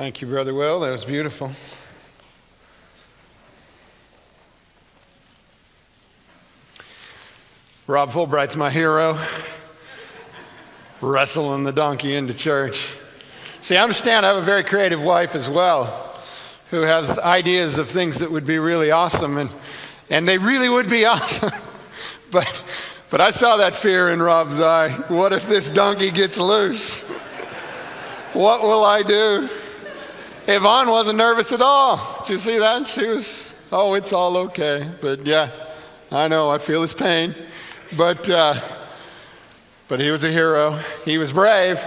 Thank you, Brother Will. That was beautiful. Rob Fulbright's my hero. Wrestling the donkey into church. See, I understand I have a very creative wife as well who has ideas of things that would be really awesome, and, and they really would be awesome. but, but I saw that fear in Rob's eye. What if this donkey gets loose? What will I do? Yvonne wasn't nervous at all. Did you see that? She was, oh, it's all okay. But yeah, I know, I feel his pain. But, uh, but he was a hero. He was brave.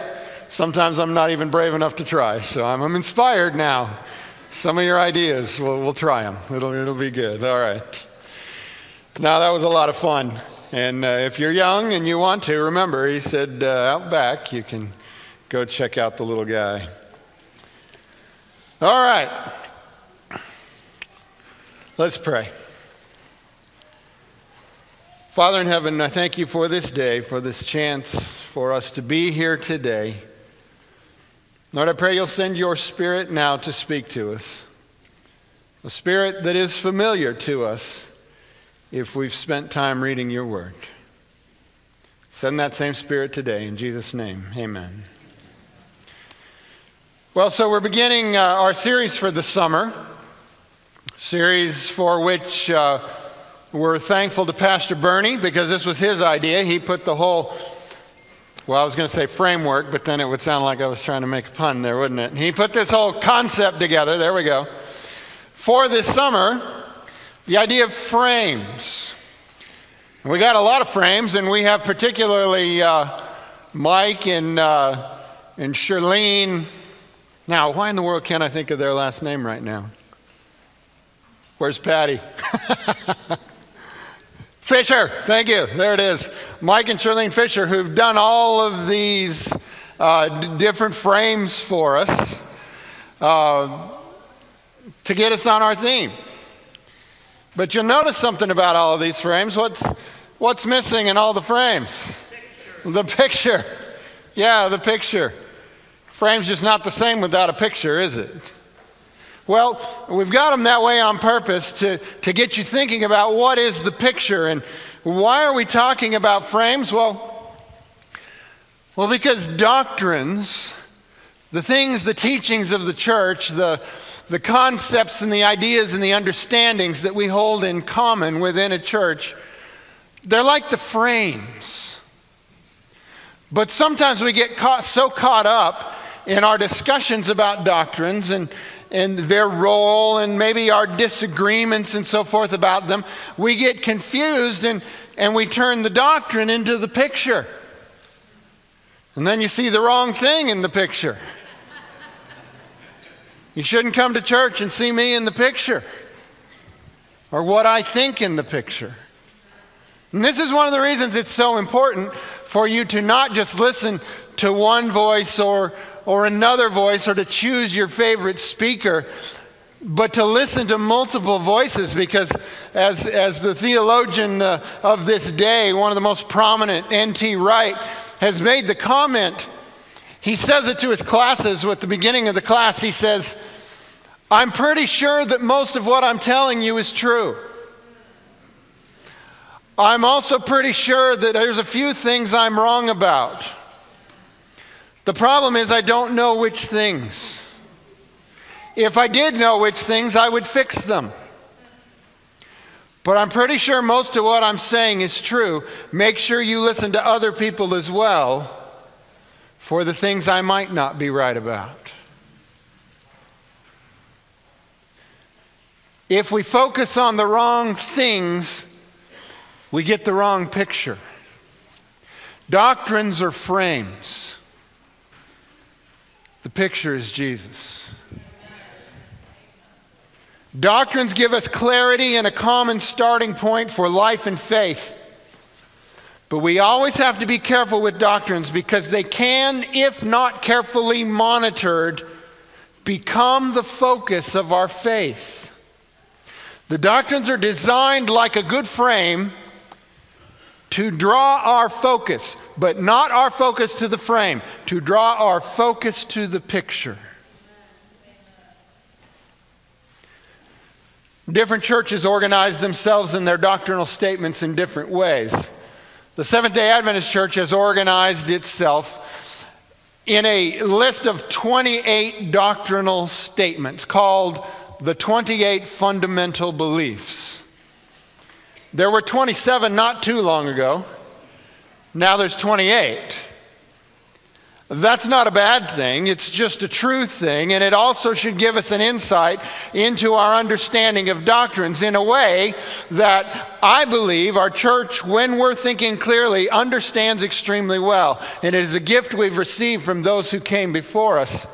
Sometimes I'm not even brave enough to try. So I'm, I'm inspired now. Some of your ideas, we'll, we'll try them. It'll, it'll be good. All right. Now, that was a lot of fun. And uh, if you're young and you want to, remember, he said uh, out back you can go check out the little guy. All right. Let's pray. Father in heaven, I thank you for this day, for this chance for us to be here today. Lord, I pray you'll send your spirit now to speak to us, a spirit that is familiar to us if we've spent time reading your word. Send that same spirit today. In Jesus' name, amen. Well, so we're beginning uh, our series for the summer, series for which uh, we're thankful to Pastor Bernie because this was his idea. He put the whole, well, I was going to say framework, but then it would sound like I was trying to make a pun there, wouldn't it? He put this whole concept together, there we go, for this summer, the idea of frames. We got a lot of frames, and we have particularly uh, Mike and, uh, and Charlene now, why in the world can't I think of their last name right now? Where's Patty? Fisher, thank you. There it is. Mike and Charlene Fisher, who've done all of these uh, d- different frames for us uh, to get us on our theme. But you'll notice something about all of these frames. What's, what's missing in all the frames? Picture. The picture. Yeah, the picture. Frame's just not the same without a picture, is it? Well, we've got them that way on purpose to, to get you thinking about what is the picture and why are we talking about frames? Well, well, because doctrines, the things, the teachings of the church, the, the concepts and the ideas and the understandings that we hold in common within a church, they're like the frames. But sometimes we get caught, so caught up in our discussions about doctrines and, and their role and maybe our disagreements and so forth about them, we get confused and, and we turn the doctrine into the picture. And then you see the wrong thing in the picture. You shouldn't come to church and see me in the picture or what I think in the picture. And this is one of the reasons it's so important for you to not just listen to one voice or, or another voice or to choose your favorite speaker, but to listen to multiple voices because, as, as the theologian uh, of this day, one of the most prominent, N.T. Wright, has made the comment, he says it to his classes at the beginning of the class. He says, I'm pretty sure that most of what I'm telling you is true. I'm also pretty sure that there's a few things I'm wrong about. The problem is, I don't know which things. If I did know which things, I would fix them. But I'm pretty sure most of what I'm saying is true. Make sure you listen to other people as well for the things I might not be right about. If we focus on the wrong things, we get the wrong picture. Doctrines are frames. The picture is Jesus. Doctrines give us clarity and a common starting point for life and faith. But we always have to be careful with doctrines because they can, if not carefully monitored, become the focus of our faith. The doctrines are designed like a good frame to draw our focus, but not our focus to the frame, to draw our focus to the picture. Different churches organize themselves and their doctrinal statements in different ways. The Seventh day Adventist Church has organized itself in a list of 28 doctrinal statements called the 28 Fundamental Beliefs. There were 27 not too long ago. Now there's 28. That's not a bad thing. It's just a true thing. And it also should give us an insight into our understanding of doctrines in a way that I believe our church, when we're thinking clearly, understands extremely well. And it is a gift we've received from those who came before us.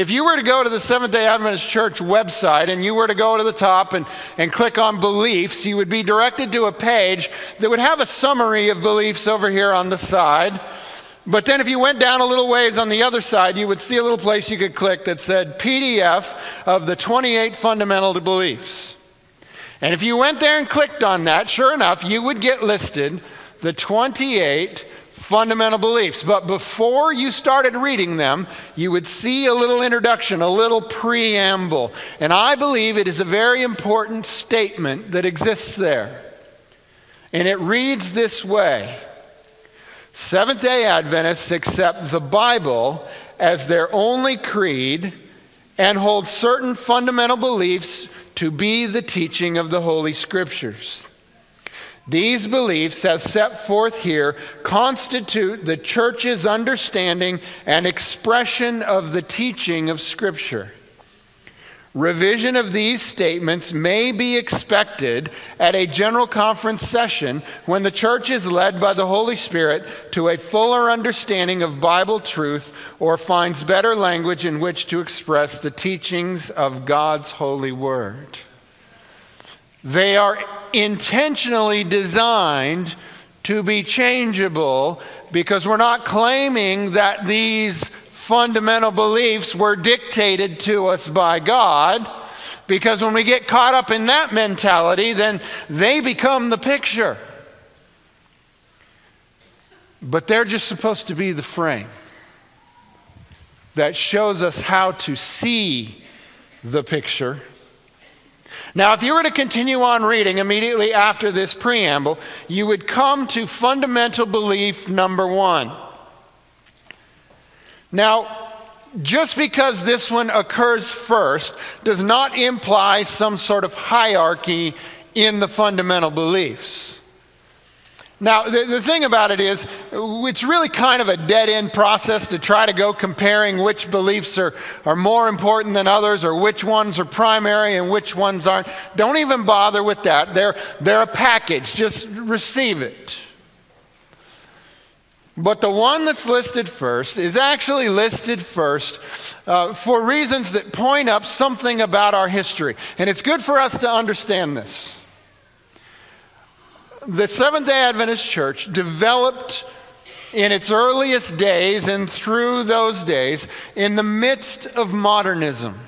If you were to go to the Seventh day Adventist Church website and you were to go to the top and, and click on beliefs, you would be directed to a page that would have a summary of beliefs over here on the side. But then, if you went down a little ways on the other side, you would see a little place you could click that said PDF of the 28 fundamental beliefs. And if you went there and clicked on that, sure enough, you would get listed the 28 fundamental beliefs. But before you started reading them, you would see a little introduction, a little preamble. And I believe it is a very important statement that exists there. And it reads this way Seventh day Adventists accept the Bible as their only creed and hold certain fundamental beliefs to be the teaching of the Holy Scriptures. These beliefs, as set forth here, constitute the church's understanding and expression of the teaching of Scripture. Revision of these statements may be expected at a general conference session when the church is led by the Holy Spirit to a fuller understanding of Bible truth or finds better language in which to express the teachings of God's holy word. They are intentionally designed to be changeable because we're not claiming that these fundamental beliefs were dictated to us by God. Because when we get caught up in that mentality, then they become the picture. But they're just supposed to be the frame that shows us how to see the picture. Now, if you were to continue on reading immediately after this preamble, you would come to fundamental belief number one. Now, just because this one occurs first does not imply some sort of hierarchy in the fundamental beliefs. Now, the, the, thing about it is, it's really kind of a dead end process to try to go comparing which beliefs are, are more important than others or which ones are primary and which ones aren't. Don't even bother with that. They're, they're a package, just receive it. But the one that's listed first is actually listed first uh, for reasons that point up something about our history. And it's good for us to understand this. The Seventh day Adventist Church developed in its earliest days and through those days in the midst of modernism.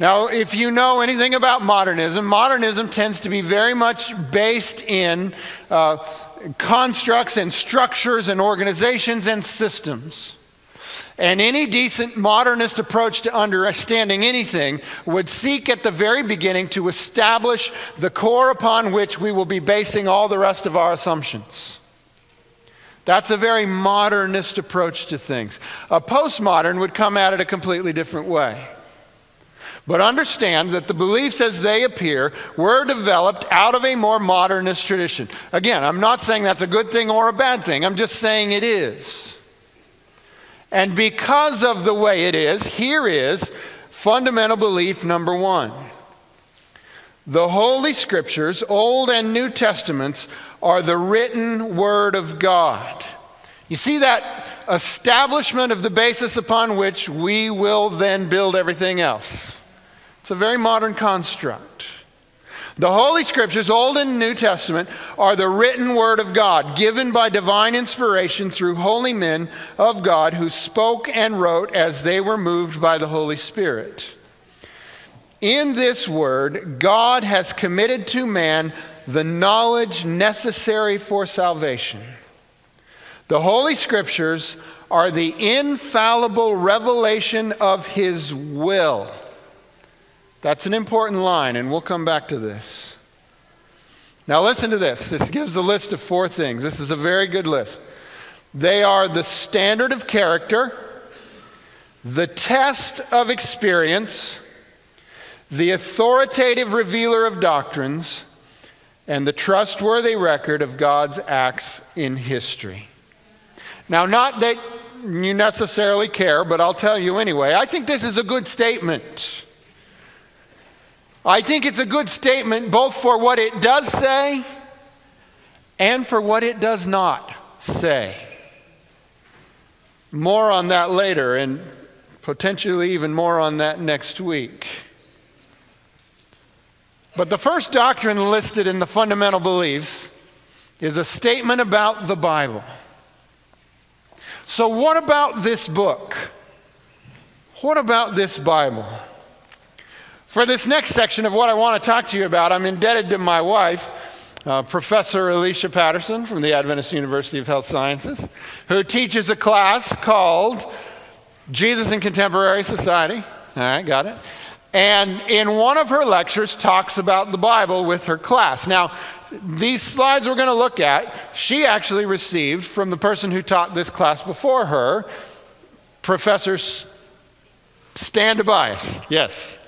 Now, if you know anything about modernism, modernism tends to be very much based in uh, constructs and structures and organizations and systems. And any decent modernist approach to understanding anything would seek at the very beginning to establish the core upon which we will be basing all the rest of our assumptions. That's a very modernist approach to things. A postmodern would come at it a completely different way. But understand that the beliefs as they appear were developed out of a more modernist tradition. Again, I'm not saying that's a good thing or a bad thing, I'm just saying it is. And because of the way it is, here is fundamental belief number one. The Holy Scriptures, Old and New Testaments, are the written Word of God. You see that establishment of the basis upon which we will then build everything else. It's a very modern construct. The Holy Scriptures, Old and New Testament, are the written Word of God, given by divine inspiration through holy men of God who spoke and wrote as they were moved by the Holy Spirit. In this Word, God has committed to man the knowledge necessary for salvation. The Holy Scriptures are the infallible revelation of His will That's an important line, and we'll come back to this. Now, listen to this. This gives a list of four things. This is a very good list. They are the standard of character, the test of experience, the authoritative revealer of doctrines, and the trustworthy record of God's acts in history. Now, not that you necessarily care, but I'll tell you anyway. I think this is a good statement. I think it's a good statement both for what it does say and for what it does not say. More on that later, and potentially even more on that next week. But the first doctrine listed in the fundamental beliefs is a statement about the Bible. So, what about this book? What about this Bible? For this next section of what I want to talk to you about, I'm indebted to my wife, uh, Professor Alicia Patterson from the Adventist University of Health Sciences, who teaches a class called Jesus in Contemporary Society. All right, got it. And in one of her lectures, talks about the Bible with her class. Now, these slides we're going to look at, she actually received from the person who taught this class before her, Professor Stan Tobias. Yes.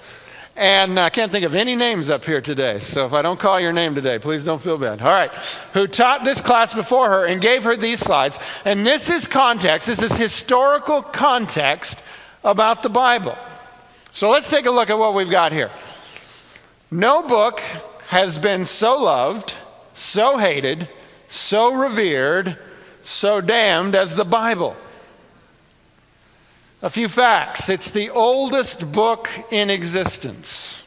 And I can't think of any names up here today. So if I don't call your name today, please don't feel bad. All right. Who taught this class before her and gave her these slides. And this is context, this is historical context about the Bible. So let's take a look at what we've got here. No book has been so loved, so hated, so revered, so damned as the Bible. A few facts. It's the oldest book in existence.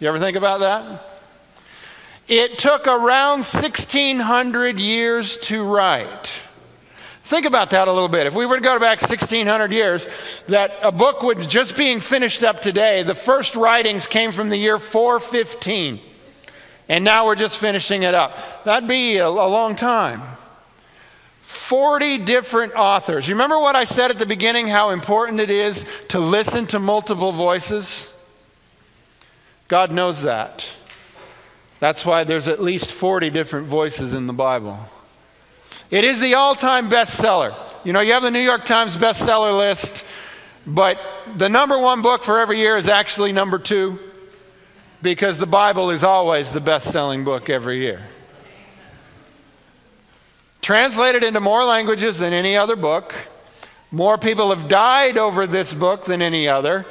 You ever think about that? It took around 1600 years to write. Think about that a little bit. If we were to go back 1600 years, that a book would just being finished up today, the first writings came from the year 415. And now we're just finishing it up. That'd be a, a long time. 40 different authors. You remember what I said at the beginning how important it is to listen to multiple voices? God knows that. That's why there's at least 40 different voices in the Bible. It is the all time bestseller. You know, you have the New York Times bestseller list, but the number one book for every year is actually number two because the Bible is always the best selling book every year. Translated into more languages than any other book. More people have died over this book than any other.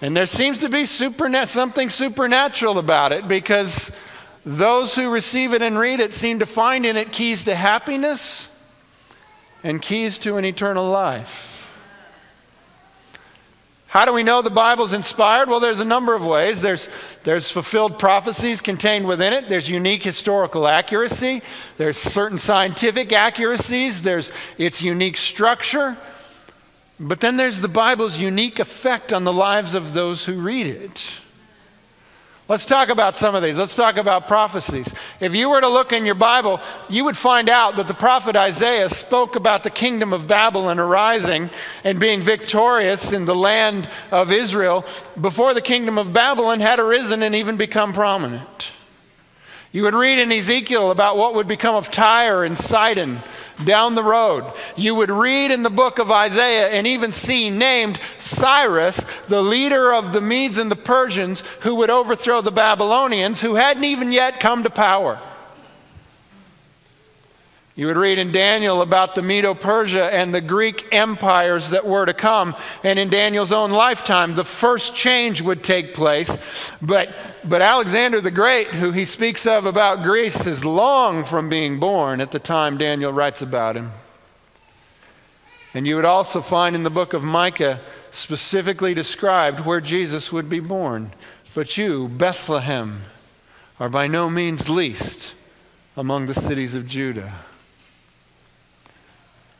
And there seems to be superna- something supernatural about it because those who receive it and read it seem to find in it keys to happiness and keys to an eternal life. How do we know the Bible's inspired? Well, there's a number of ways. There's, there's fulfilled prophecies contained within it, there's unique historical accuracy, there's certain scientific accuracies, there's its unique structure. But then there's the Bible's unique effect on the lives of those who read it. Let's talk about some of these. Let's talk about prophecies. If you were to look in your Bible, you would find out that the prophet Isaiah spoke about the kingdom of Babylon arising and being victorious in the land of Israel before the kingdom of Babylon had arisen and even become prominent. You would read in Ezekiel about what would become of Tyre and Sidon down the road. You would read in the book of Isaiah and even see named Cyrus, the leader of the Medes and the Persians, who would overthrow the Babylonians, who hadn't even yet come to power. You would read in Daniel about the Medo Persia and the Greek empires that were to come. And in Daniel's own lifetime, the first change would take place. But, but Alexander the Great, who he speaks of about Greece, is long from being born at the time Daniel writes about him. And you would also find in the book of Micah specifically described where Jesus would be born. But you, Bethlehem, are by no means least among the cities of Judah.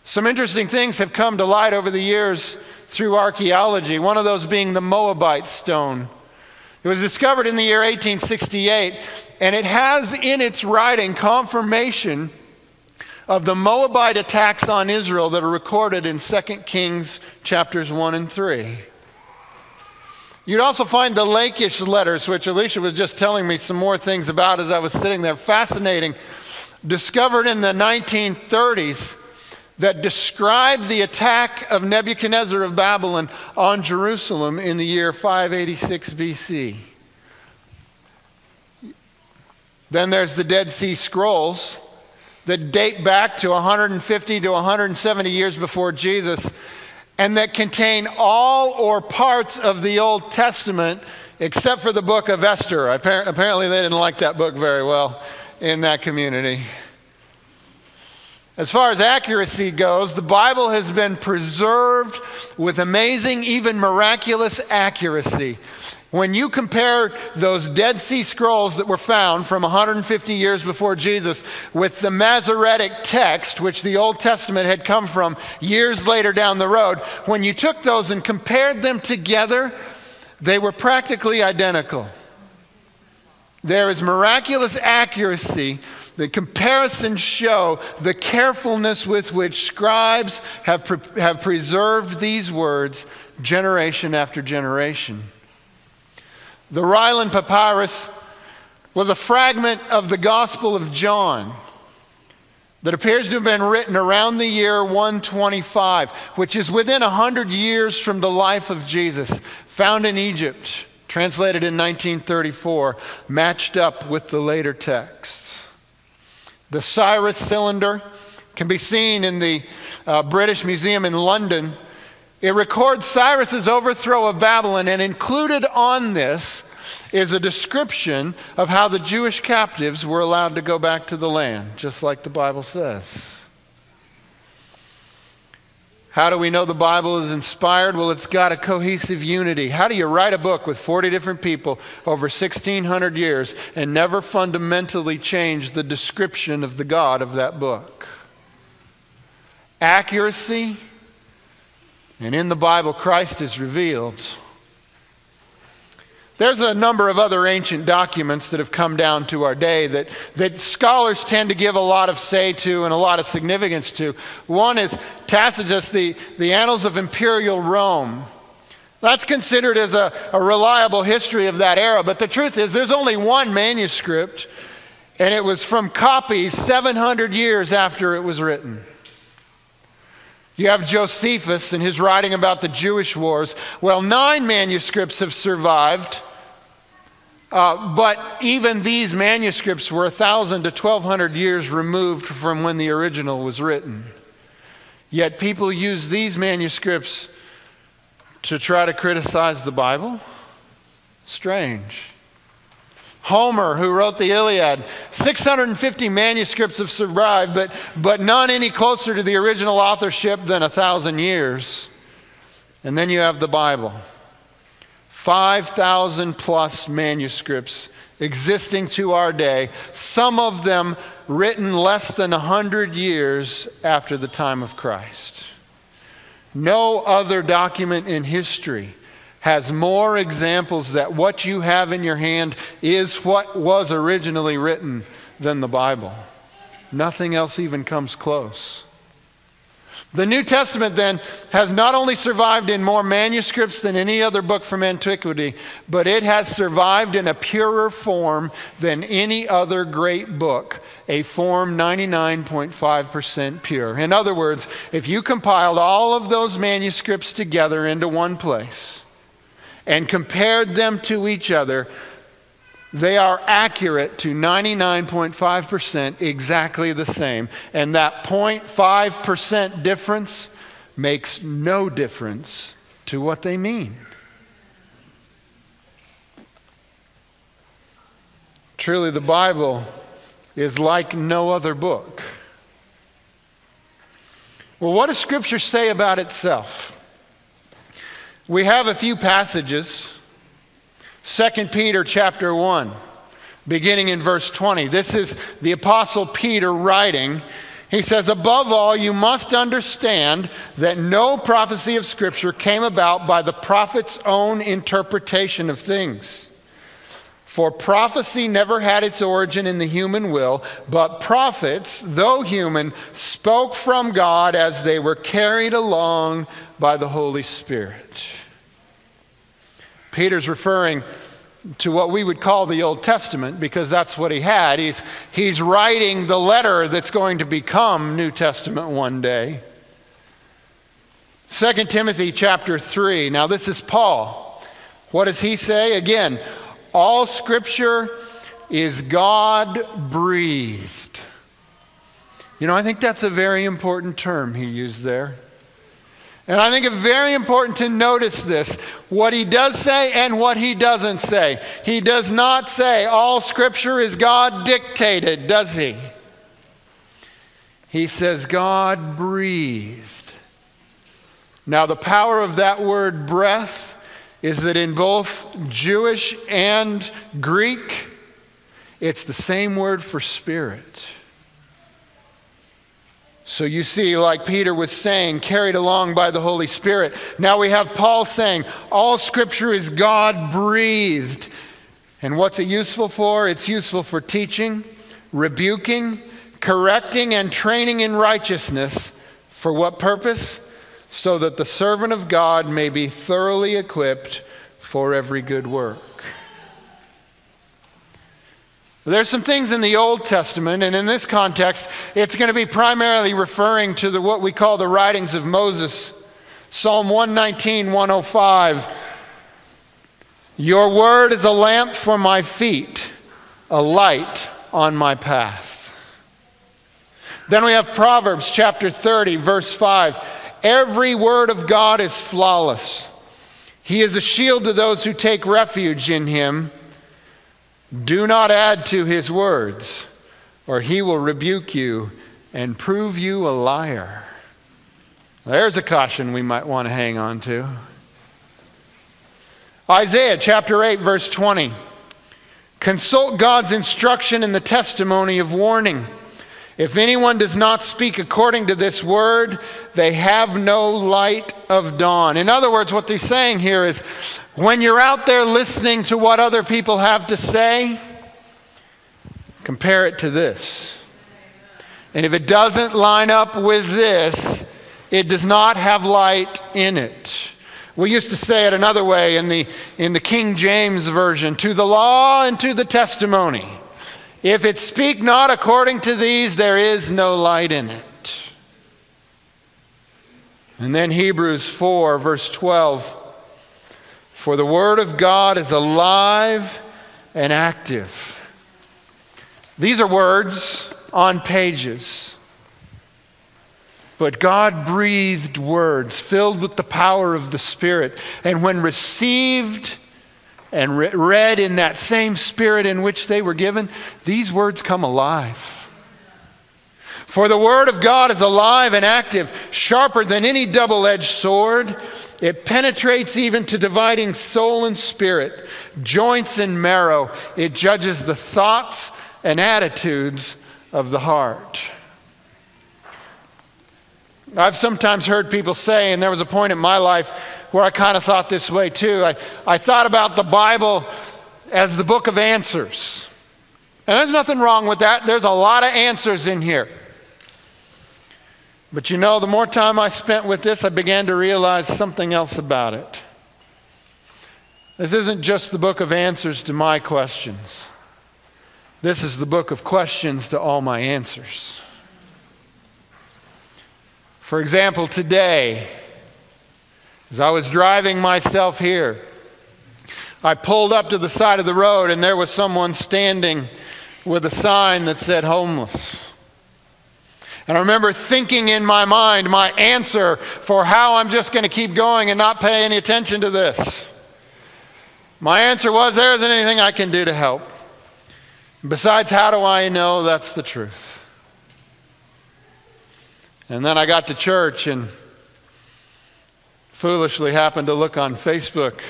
Some interesting things have come to light over the years through archaeology, one of those being the Moabite stone. It was discovered in the year 1868, and it has in its writing confirmation of the Moabite attacks on Israel that are recorded in 2 Kings chapters 1 and 3. You'd also find the Lachish letters, which Alicia was just telling me some more things about as I was sitting there. Fascinating. Discovered in the 1930s that describe the attack of Nebuchadnezzar of Babylon on Jerusalem in the year 586 BC. Then there's the Dead Sea Scrolls that date back to 150 to 170 years before Jesus and that contain all or parts of the Old Testament except for the book of Esther. Apparently, they didn't like that book very well in that community. As far as accuracy goes, the Bible has been preserved with amazing, even miraculous accuracy. When you compare those Dead Sea Scrolls that were found from 150 years before Jesus with the Masoretic text, which the Old Testament had come from years later down the road, when you took those and compared them together, they were practically identical. There is miraculous accuracy the comparisons show the carefulness with which scribes have, pre- have preserved these words generation after generation. The Ryland Papyrus was a fragment of the Gospel of John that appears to have been written around the year 125, which is within 100 years from the life of Jesus, found in Egypt, translated in 1934, matched up with the later texts. The Cyrus cylinder can be seen in the uh, British Museum in London. It records Cyrus's overthrow of Babylon, and included on this is a description of how the Jewish captives were allowed to go back to the land, just like the Bible says. How do we know the Bible is inspired? Well, it's got a cohesive unity. How do you write a book with 40 different people over 1,600 years and never fundamentally change the description of the God of that book? Accuracy, and in the Bible, Christ is revealed. There's a number of other ancient documents that have come down to our day that, that scholars tend to give a lot of say to and a lot of significance to. One is Tacitus, the, the Annals of Imperial Rome. That's considered as a, a reliable history of that era, but the truth is there's only one manuscript, and it was from copies 700 years after it was written. You have Josephus and his writing about the Jewish wars. Well, nine manuscripts have survived uh, but even these manuscripts were 1,000 to 1,200 years removed from when the original was written. Yet people use these manuscripts to try to criticize the Bible? Strange. Homer, who wrote the Iliad, 650 manuscripts have survived, but, but none any closer to the original authorship than a thousand years. And then you have the Bible. 5,000 plus manuscripts existing to our day, some of them written less than 100 years after the time of Christ. No other document in history has more examples that what you have in your hand is what was originally written than the Bible. Nothing else even comes close. The New Testament then has not only survived in more manuscripts than any other book from antiquity, but it has survived in a purer form than any other great book, a form 99.5% pure. In other words, if you compiled all of those manuscripts together into one place and compared them to each other, they are accurate to 99.5% exactly the same. And that 0.5% difference makes no difference to what they mean. Truly, the Bible is like no other book. Well, what does Scripture say about itself? We have a few passages 2 Peter chapter 1, beginning in verse 20. This is the Apostle Peter writing. He says, Above all, you must understand that no prophecy of Scripture came about by the prophet's own interpretation of things. For prophecy never had its origin in the human will, but prophets, though human, spoke from God as they were carried along by the Holy Spirit. Peter's referring to what we would call the Old Testament because that's what he had. He's, he's writing the letter that's going to become New Testament one day. 2 Timothy chapter 3. Now, this is Paul. What does he say? Again, all scripture is God breathed. You know, I think that's a very important term he used there. And I think it's very important to notice this what he does say and what he doesn't say. He does not say all scripture is God dictated, does he? He says God breathed. Now, the power of that word breath is that in both Jewish and Greek, it's the same word for spirit. So you see, like Peter was saying, carried along by the Holy Spirit. Now we have Paul saying, all scripture is God breathed. And what's it useful for? It's useful for teaching, rebuking, correcting, and training in righteousness. For what purpose? So that the servant of God may be thoroughly equipped for every good work. There's some things in the Old Testament, and in this context, it's going to be primarily referring to the, what we call the writings of Moses. Psalm 119, 105. Your word is a lamp for my feet, a light on my path. Then we have Proverbs chapter 30, verse 5. Every word of God is flawless. He is a shield to those who take refuge in him. Do not add to his words, or he will rebuke you and prove you a liar. There's a caution we might want to hang on to. Isaiah chapter 8, verse 20. Consult God's instruction in the testimony of warning. If anyone does not speak according to this word, they have no light of dawn. In other words, what they're saying here is when you're out there listening to what other people have to say, compare it to this. And if it doesn't line up with this, it does not have light in it. We used to say it another way in the, in the King James Version to the law and to the testimony. If it speak not according to these, there is no light in it. And then Hebrews 4, verse 12. For the Word of God is alive and active. These are words on pages, but God breathed words filled with the power of the Spirit. And when received and re- read in that same Spirit in which they were given, these words come alive. For the Word of God is alive and active, sharper than any double edged sword it penetrates even to dividing soul and spirit, joints and marrow. It judges the thoughts and attitudes of the heart. I've sometimes heard people say, and there was a point in my life where I kind of thought this way too. I, I thought about the Bible as the book of answers. And there's nothing wrong with that. There's a lot of answers in here. But you know, the more time I spent with this, I began to realize something else about it. This isn't just the book of answers to my questions, this is the book of questions to all my answers. For example, today, as I was driving myself here, I pulled up to the side of the road and there was someone standing with a sign that said homeless. And I remember thinking in my mind my answer for how I'm just going to keep going and not pay any attention to this. My answer was there isn't anything I can do to help. Besides, how do I know that's the truth? And then I got to church and foolishly happened to look on Facebook,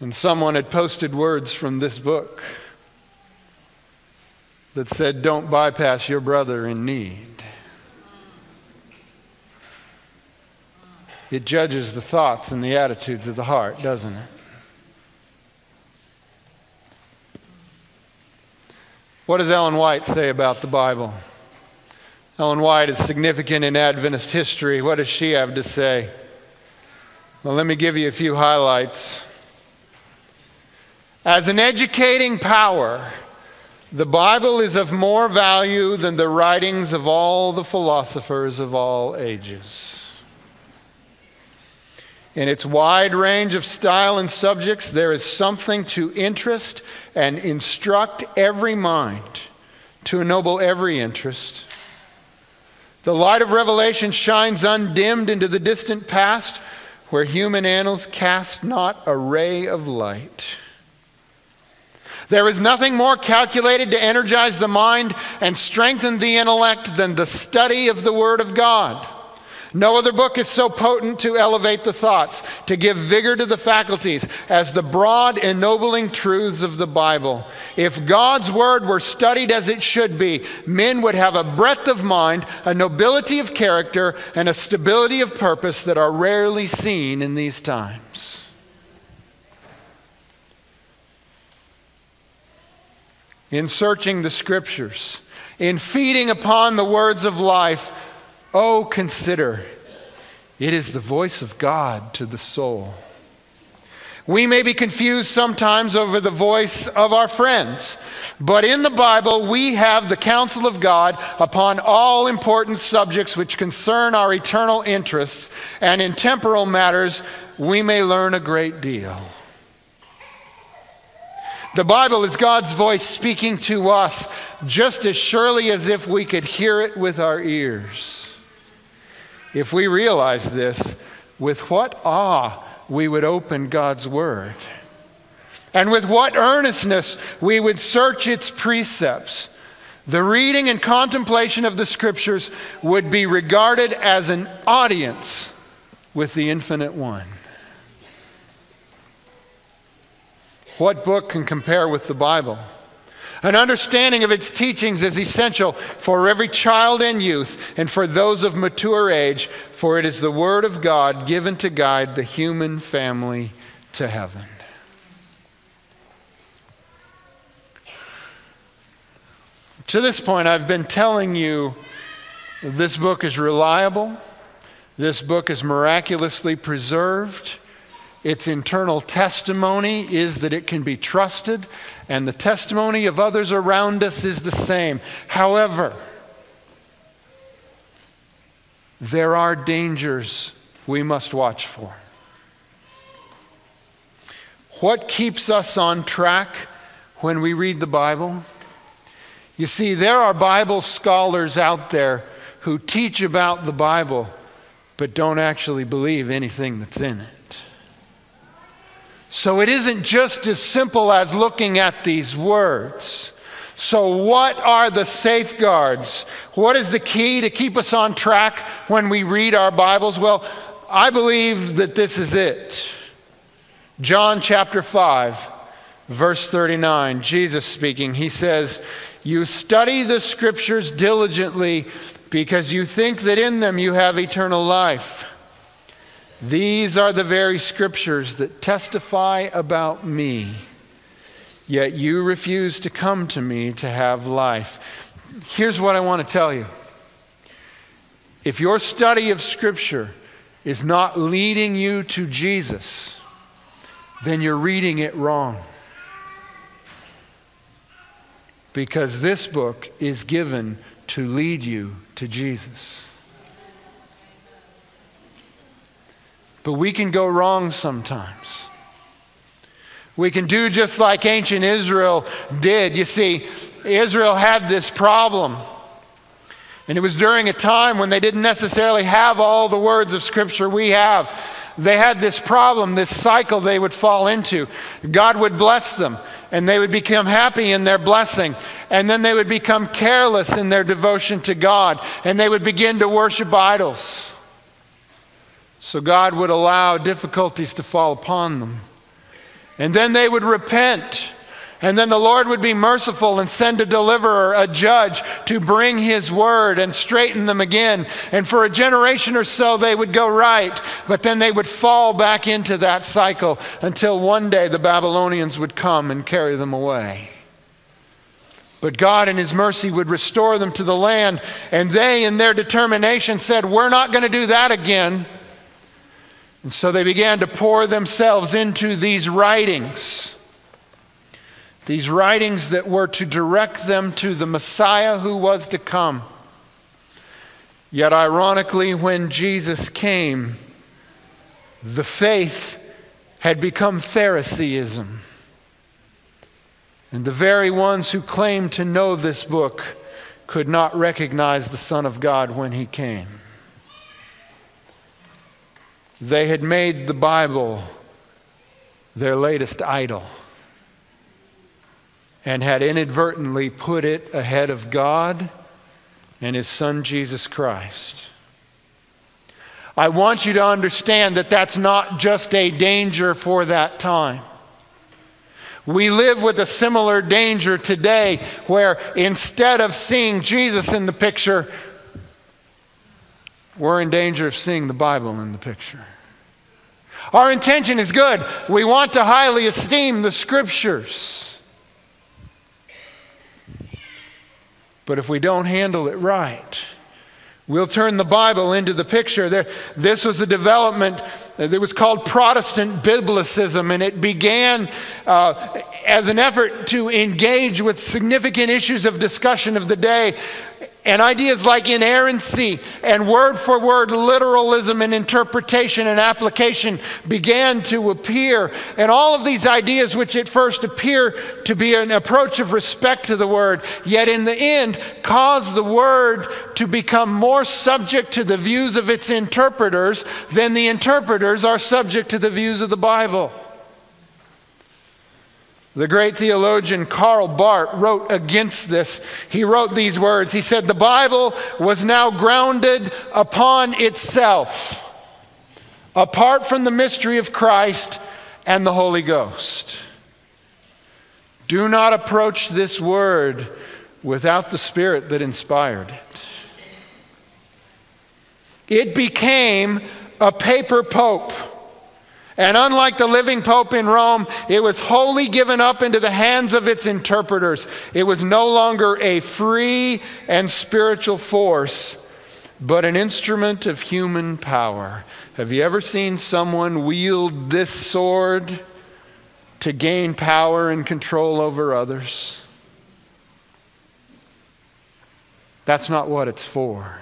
and someone had posted words from this book that said, Don't bypass your brother in need. It judges the thoughts and the attitudes of the heart, doesn't it? What does Ellen White say about the Bible? Ellen White is significant in Adventist history. What does she have to say? Well, let me give you a few highlights. As an educating power, the Bible is of more value than the writings of all the philosophers of all ages. In its wide range of style and subjects, there is something to interest and instruct every mind, to ennoble every interest. The light of revelation shines undimmed into the distant past, where human annals cast not a ray of light. There is nothing more calculated to energize the mind and strengthen the intellect than the study of the Word of God. No other book is so potent to elevate the thoughts, to give vigor to the faculties, as the broad, ennobling truths of the Bible. If God's Word were studied as it should be, men would have a breadth of mind, a nobility of character, and a stability of purpose that are rarely seen in these times. in searching the scriptures, in feeding upon the words of life, oh, consider it is the voice of God to the soul. We may be confused sometimes over the voice of our friends, but in the Bible we have the counsel of God upon all important subjects which concern our eternal interests, and in temporal matters we may learn a great deal. The Bible is God's voice speaking to us just as surely as if we could hear it with our ears. If we realize this, with what awe we would open God's Word, and with what earnestness we would search its precepts. The reading and contemplation of the Scriptures would be regarded as an audience with the Infinite One. What book can compare with the Bible? An understanding of its teachings is essential for every child and youth and for those of mature age, for it is the Word of God given to guide the human family to heaven. To this point, I've been telling you this book is reliable, this book is miraculously preserved. Its internal testimony is that it can be trusted, and the testimony of others around us is the same. However, there are dangers we must watch for. What keeps us on track when we read the Bible? You see, there are Bible scholars out there who teach about the Bible but don't actually believe anything that's in it. So it isn't just as simple as looking at these words. So, what are the safeguards? What is the key to keep us on track when we read our Bibles? Well, I believe that this is it. John chapter 5, verse 39, Jesus speaking, he says, You study the scriptures diligently because you think that in them you have eternal life. These are the very scriptures that testify about me, yet you refuse to come to me to have life. Here's what I want to tell you if your study of Scripture is not leading you to Jesus, then you're reading it wrong. Because this book is given to lead you to Jesus. But we can go wrong sometimes. We can do just like ancient Israel did. You see, Israel had this problem. And it was during a time when they didn't necessarily have all the words of Scripture we have. They had this problem, this cycle they would fall into. God would bless them, and they would become happy in their blessing. And then they would become careless in their devotion to God, and they would begin to worship idols. So God would allow difficulties to fall upon them. And then they would repent. And then the Lord would be merciful and send a deliverer, a judge, to bring his word and straighten them again. And for a generation or so, they would go right, but then they would fall back into that cycle until one day the Babylonians would come and carry them away. But God, in His mercy, would restore them to the land. And they, in their determination, said, We're not going to do that again. And so they began to pour themselves into these writings. these writings that were to direct them to the Messiah who was to come. Yet, ironically, when Jesus came, the faith had become Phariseeism. And the very ones who claimed to know this book could not recognize the Son of God when he came. They had made the Bible their latest idol and had inadvertently put it ahead of God and His Son Jesus Christ. I want you to understand that that's not just a danger for that time. We live with a similar danger today where instead of seeing Jesus in the picture, we're in danger of seeing the Bible in the picture. Our intention is good. We want to highly esteem the scriptures. But if we don't handle it right, we'll turn the Bible into the picture. There, this was a development that was called Protestant Biblicism, and it began uh, as an effort to engage with significant issues of discussion of the day and ideas like inerrancy and word for word literalism and interpretation and application began to appear. And all of these ideas, which at first appear to be an approach of respect to the word, yet in the end cause the word to become more subject to the views of its interpreters than the interpreters are subject to the views of the Bible. The great theologian Karl Barth wrote against this. He wrote these words. He said, The Bible was now grounded upon itself, apart from the mystery of Christ and the Holy Ghost. Do not approach this word without the Spirit that inspired it. It became a paper pope and unlike the living Pope in Rome, it was wholly given up into the hands of its interpreters. It was no longer a free and spiritual force, but an instrument of human power. Have you ever seen someone wield this sword to gain power and control over others? That's not what it's for.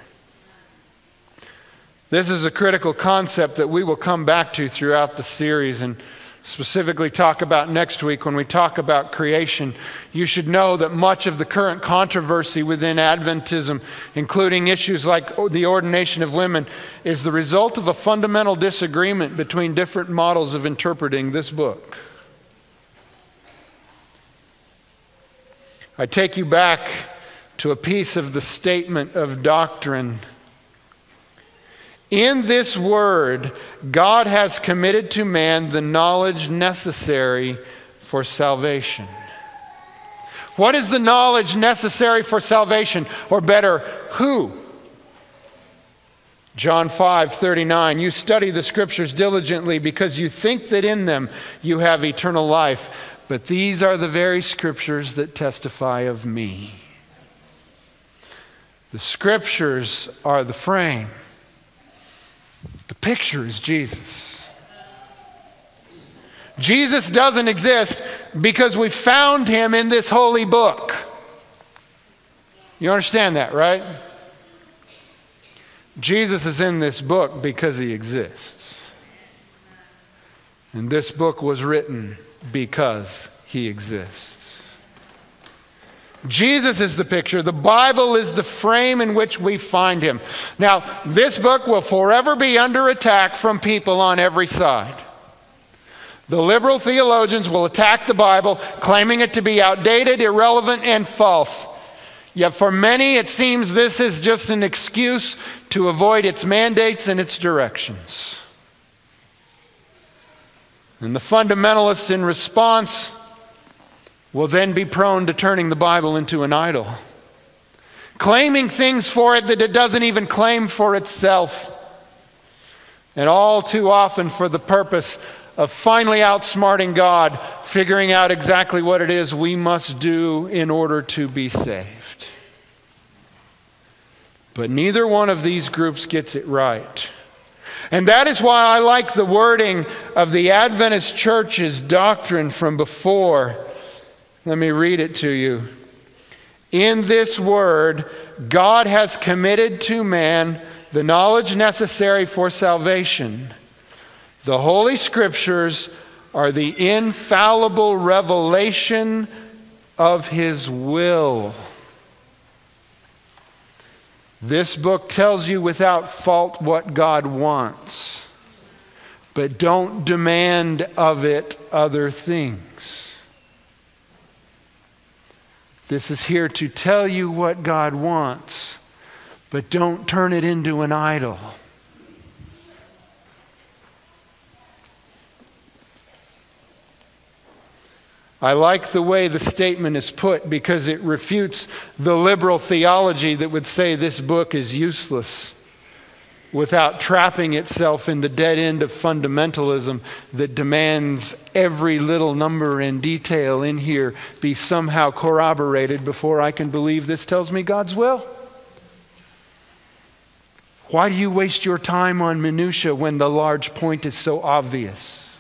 This is a critical concept that we will come back to throughout the series and specifically talk about next week when we talk about creation. You should know that much of the current controversy within Adventism, including issues like the ordination of women, is the result of a fundamental disagreement between different models of interpreting this book. I take you back to a piece of the statement of doctrine in this word, God has committed to man the knowledge necessary for salvation. What is the knowledge necessary for salvation? Or better, who? John 5 39, you study the scriptures diligently because you think that in them you have eternal life, but these are the very scriptures that testify of me. The scriptures are the frame. The picture is Jesus. Jesus doesn't exist because we found him in this holy book. You understand that, right? Jesus is in this book because he exists. And this book was written because he exists. Jesus is the picture. The Bible is the frame in which we find him. Now, this book will forever be under attack from people on every side. The liberal theologians will attack the Bible, claiming it to be outdated, irrelevant, and false. Yet for many, it seems this is just an excuse to avoid its mandates and its directions. And the fundamentalists, in response, will then be prone to turning the Bible into an idol, claiming things for it that it doesn't even claim for itself, and all too often for the purpose of finally outsmarting God, figuring out exactly what it is we must do in order to be saved. But neither one of these groups gets it right. And that is why I like the wording of the Adventist church's doctrine from before Let me read it to you. In this word, God has committed to man the knowledge necessary for salvation. The Holy Scriptures are the infallible revelation of His will. This book tells you without fault what God wants, but don't demand of it other things. This is here to tell you what God wants, but don't turn it into an idol. I like the way the statement is put because it refutes the liberal theology that would say this book is useless without trapping itself in the dead end of fundamentalism that demands every little number and detail in here be somehow corroborated before I can believe this tells me God's will. Why do you waste your time on minutia when the large point is so obvious?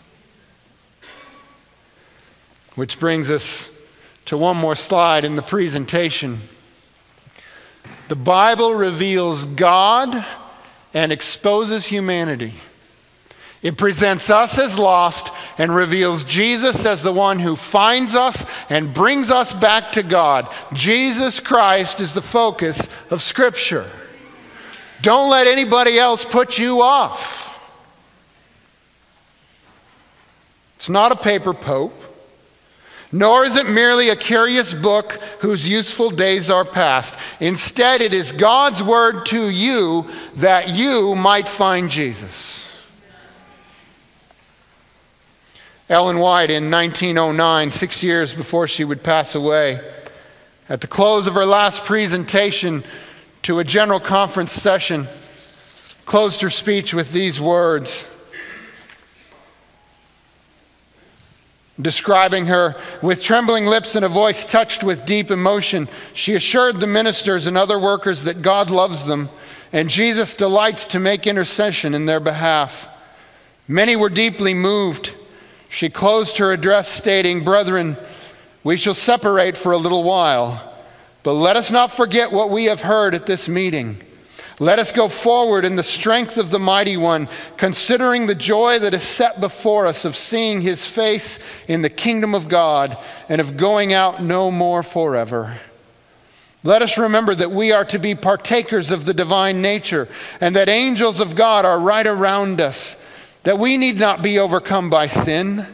Which brings us to one more slide in the presentation. The Bible reveals God and exposes humanity. It presents us as lost and reveals Jesus as the one who finds us and brings us back to God. Jesus Christ is the focus of Scripture. Don't let anybody else put you off. It's not a paper pope. Nor is it merely a curious book whose useful days are past. Instead, it is God's word to you that you might find Jesus. Ellen White in 1909, six years before she would pass away, at the close of her last presentation to a general conference session, closed her speech with these words. Describing her with trembling lips and a voice touched with deep emotion, she assured the ministers and other workers that God loves them and Jesus delights to make intercession in their behalf. Many were deeply moved. She closed her address stating, Brethren, we shall separate for a little while, but let us not forget what we have heard at this meeting. Let us go forward in the strength of the mighty one, considering the joy that is set before us of seeing his face in the kingdom of God and of going out no more forever. Let us remember that we are to be partakers of the divine nature and that angels of God are right around us, that we need not be overcome by sin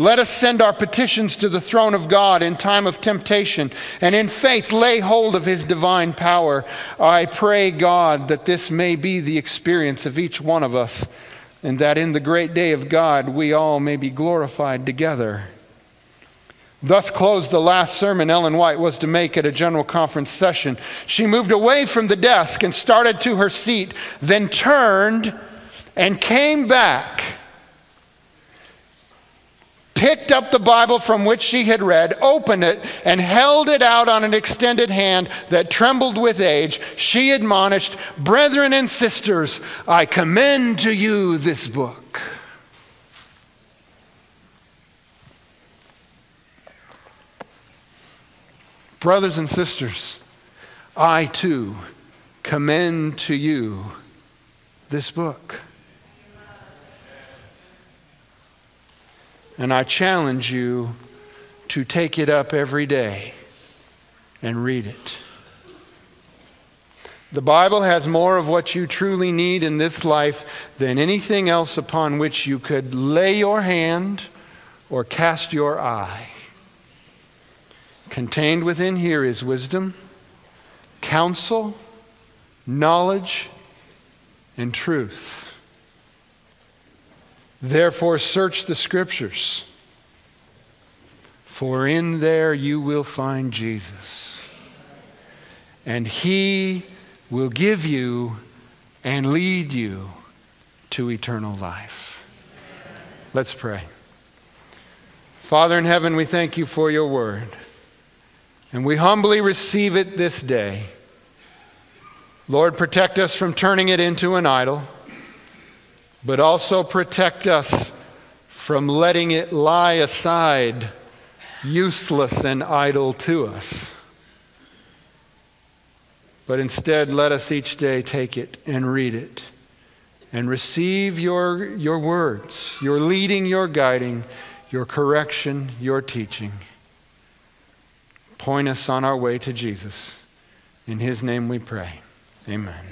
let us send our petitions to the throne of God in time of temptation and in faith lay hold of his divine power. I pray, God, that this may be the experience of each one of us and that in the great day of God we all may be glorified together. Thus closed the last sermon Ellen White was to make at a general conference session. She moved away from the desk and started to her seat, then turned and came back picked up the Bible from which she had read, opened it, and held it out on an extended hand that trembled with age, she admonished, Brethren and sisters, I commend to you this book. Brothers and sisters, I too commend to you this book. And I challenge you to take it up every day and read it. The Bible has more of what you truly need in this life than anything else upon which you could lay your hand or cast your eye. Contained within here is wisdom, counsel, knowledge, and truth. Therefore, search the scriptures, for in there you will find Jesus. And he will give you and lead you to eternal life. Let's pray. Father in heaven, we thank you for your word. And we humbly receive it this day. Lord, protect us from turning it into an idol but also protect us from letting it lie aside useless and idle to us. But instead, let us each day take it and read it and receive your, your words, your leading, your guiding, your correction, your teaching. Point us on our way to Jesus. In his name we pray. Amen.